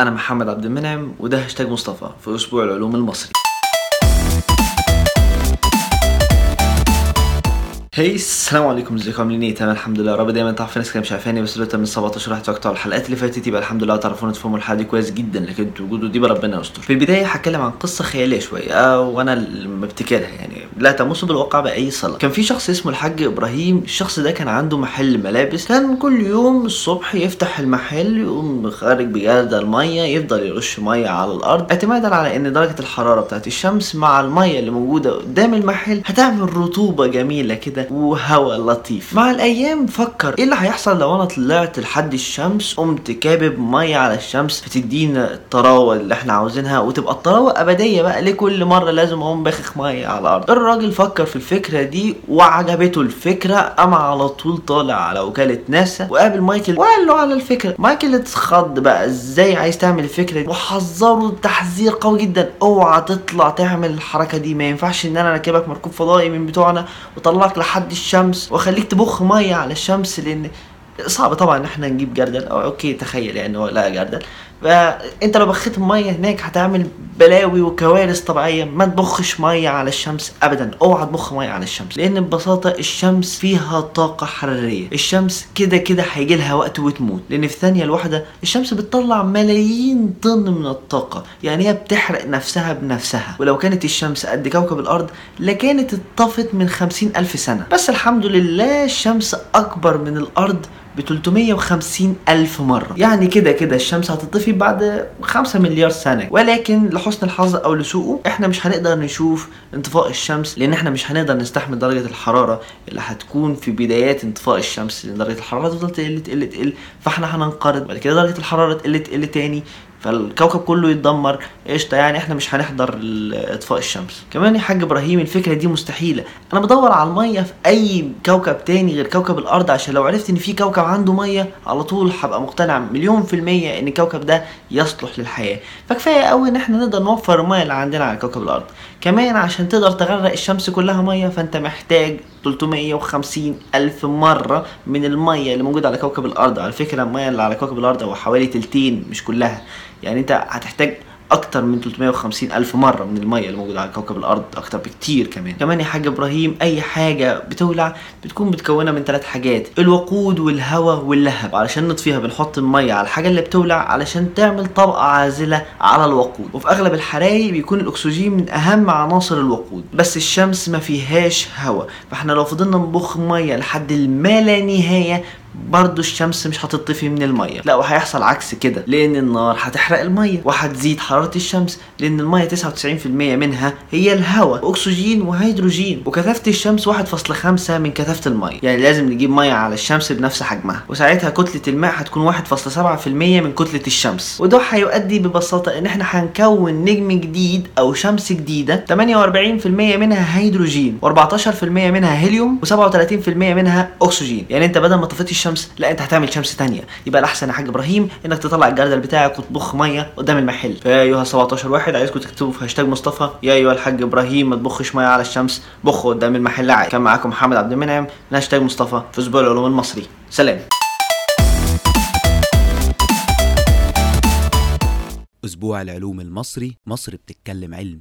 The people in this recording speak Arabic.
أنا محمد عبد المنعم وده هاشتاج مصطفى في أسبوع العلوم المصري. هي السلام عليكم إزيكم؟ عاملين إيه؟ تمام الحمد لله. يا رب دايما تعرف في ناس كده مش عارفاني بس دلوقتي من 17 واحد على الحلقات اللي فاتت يبقى الحمد لله تعرفون تفهموا الحلقة دي كويس جدا لكن أنتوا وجودوا دي بقى ربنا يستر. في البداية هتكلم عن قصة خيالية شوية آه وأنا اللي مبتكرها يعني. لا تمس بالواقع بأي صله كان في شخص اسمه الحاج إبراهيم الشخص ده كان عنده محل ملابس. كان كل يوم الصبح يفتح المحل يقوم خارج بجردل الميه يفضل يرش مية على الأرض. اعتمادا على إن درجة الحرارة بتاعت الشمس مع المية اللي موجودة قدام المحل هتعمل رطوبة جميلة كده وهواء لطيف. مع الأيام فكر إيه اللي هيحصل لو أنا طلعت لحد الشمس قمت كابب مية على الشمس فتدينا الطراوة اللي إحنا عاوزينها وتبقى الطراوة أبدية بقى ليه كل مرة لازم أقوم باخخ مية على الأرض. الراجل فكر في الفكرة دي وعجبته الفكرة قام على طول طالع على وكالة ناسا وقابل مايكل وقال له على الفكرة. مايكل اتخض بقى إزاي عايز تعمل الفكرة دي؟ وحذره تحذير قوي جدا. اوعى تطلع تعمل الحركة دي. ما ينفعش إن أنا اركبك مركوب فضائي من بتوعنا وأطلعك لحد الشمس وأخليك تبخ مية على الشمس لأن صعب طبعا إن إحنا نجيب جردل. أو أوكي تخيل يعني هو لا جردل. فأنت لو بخيت مية هناك هتعمل بلاوي وكوارث طبيعية. ما تبخش مية على الشمس ابدا. أوعى تبخ مية على الشمس. لأن ببساطة الشمس فيها طاقة حرارية. الشمس كده كده هيجي لها وقت وتموت. لأن في ثانية الواحدة الشمس بتطلع ملايين طن من الطاقة. يعني هي بتحرق نفسها بنفسها. ولو كانت الشمس قد كوكب الأرض لكانت اتطفت من خمسين ألف سنة. بس الحمد لله الشمس أكبر من الأرض ب 350 ألف مرة. يعني كده كده الشمس هتطفي بعد 5 مليار سنة. ولكن لحسن الحظ أو لسوءه إحنا مش هنقدر نشوف انطفاء الشمس لأن إحنا مش هنقدر نستحمل درجة الحرارة اللي هتكون في بدايات انطفاء الشمس. لأن درجة الحرارة هتفضل تقل تقل تقل فإحنا هننقرض. بعد كده درجة الحرارة تقل تقل تاني. فالكوكب كله يتدمر. قشطة يعني إحنا مش هنحضر إطفاء الشمس. كمان يا حاج إبراهيم الفكرة دي مستحيلة. أنا بدور على المية في أي كوكب تاني غير كوكب الأرض عشان لو عرفت إن في كوكب عنده مية على طول هبقى مقتنع مليون في المية إن الكوكب ده يصلح للحياة. فكفاية قوي إن إحنا نقدر نوفر الميه اللي عندنا على كوكب الأرض. كمان عشان تقدر تغرق الشمس كلها مية فأنت محتاج 350 ألف مرة من المية اللي موجودة على كوكب الأرض. على فكرة المية اللي على كوكب الأرض هو حوالي تلتين مش كلها. يعني أنت هتحتاج أكتر من 350 ألف مرة من المية اللي موجودة على كوكب الأرض أكتر بكتير كمان. كمان يا حاج إبراهيم أي حاجة بتولع بتكون متكونة من ثلاث حاجات الوقود والهواء واللهب. علشان نطفيها بنحط المية على الحاجة اللي بتولع علشان تعمل طبقة عازلة على الوقود. وفي أغلب الحرايق بيكون الأكسجين من أهم عناصر الوقود. بس الشمس ما فيهاش هواء فإحنا لو فضلنا نبخ مية لحد ما لا نهاية برضو الشمس مش هتطفي من المية. لا وهيحصل عكس كده. لأن النار هتحرق المية وهتزيد حرارة الشمس لأن المية 99% منها هي الهواء أكسجين وهيدروجين. وكثافة الشمس 1.5 من كثافة المية. يعني لازم نجيب مية على الشمس بنفس حجمها. وساعتها كتلة الماء هتكون 1.7% من كتلة الشمس. وده هيؤدي ببساطة إن إحنا هنكون نجم جديد أو شمس جديدة. 48% منها هيدروجين و14% منها هيليوم و37% منها أكسجين. يعني أنت بدل ما طفيت الشمس لا أنت هتعمل شمس تانية. يبقى الأحسن يا حاج إبراهيم إنك تطلع الجردل بتاعك وتبخ مية قدام المحل. فيا أيها الـ 17 واحد عايزكم تكتبوا في هاشتاج مصطفى يا أيها الحاج إبراهيم ما تبخش مية على الشمس بخ قدام المحل عادي. كان معاكم محمد عبد المنعم من هاشتاج مصطفى في أسبوع العلوم المصري. سلام. أسبوع العلوم المصري مصر بتتكلم علم.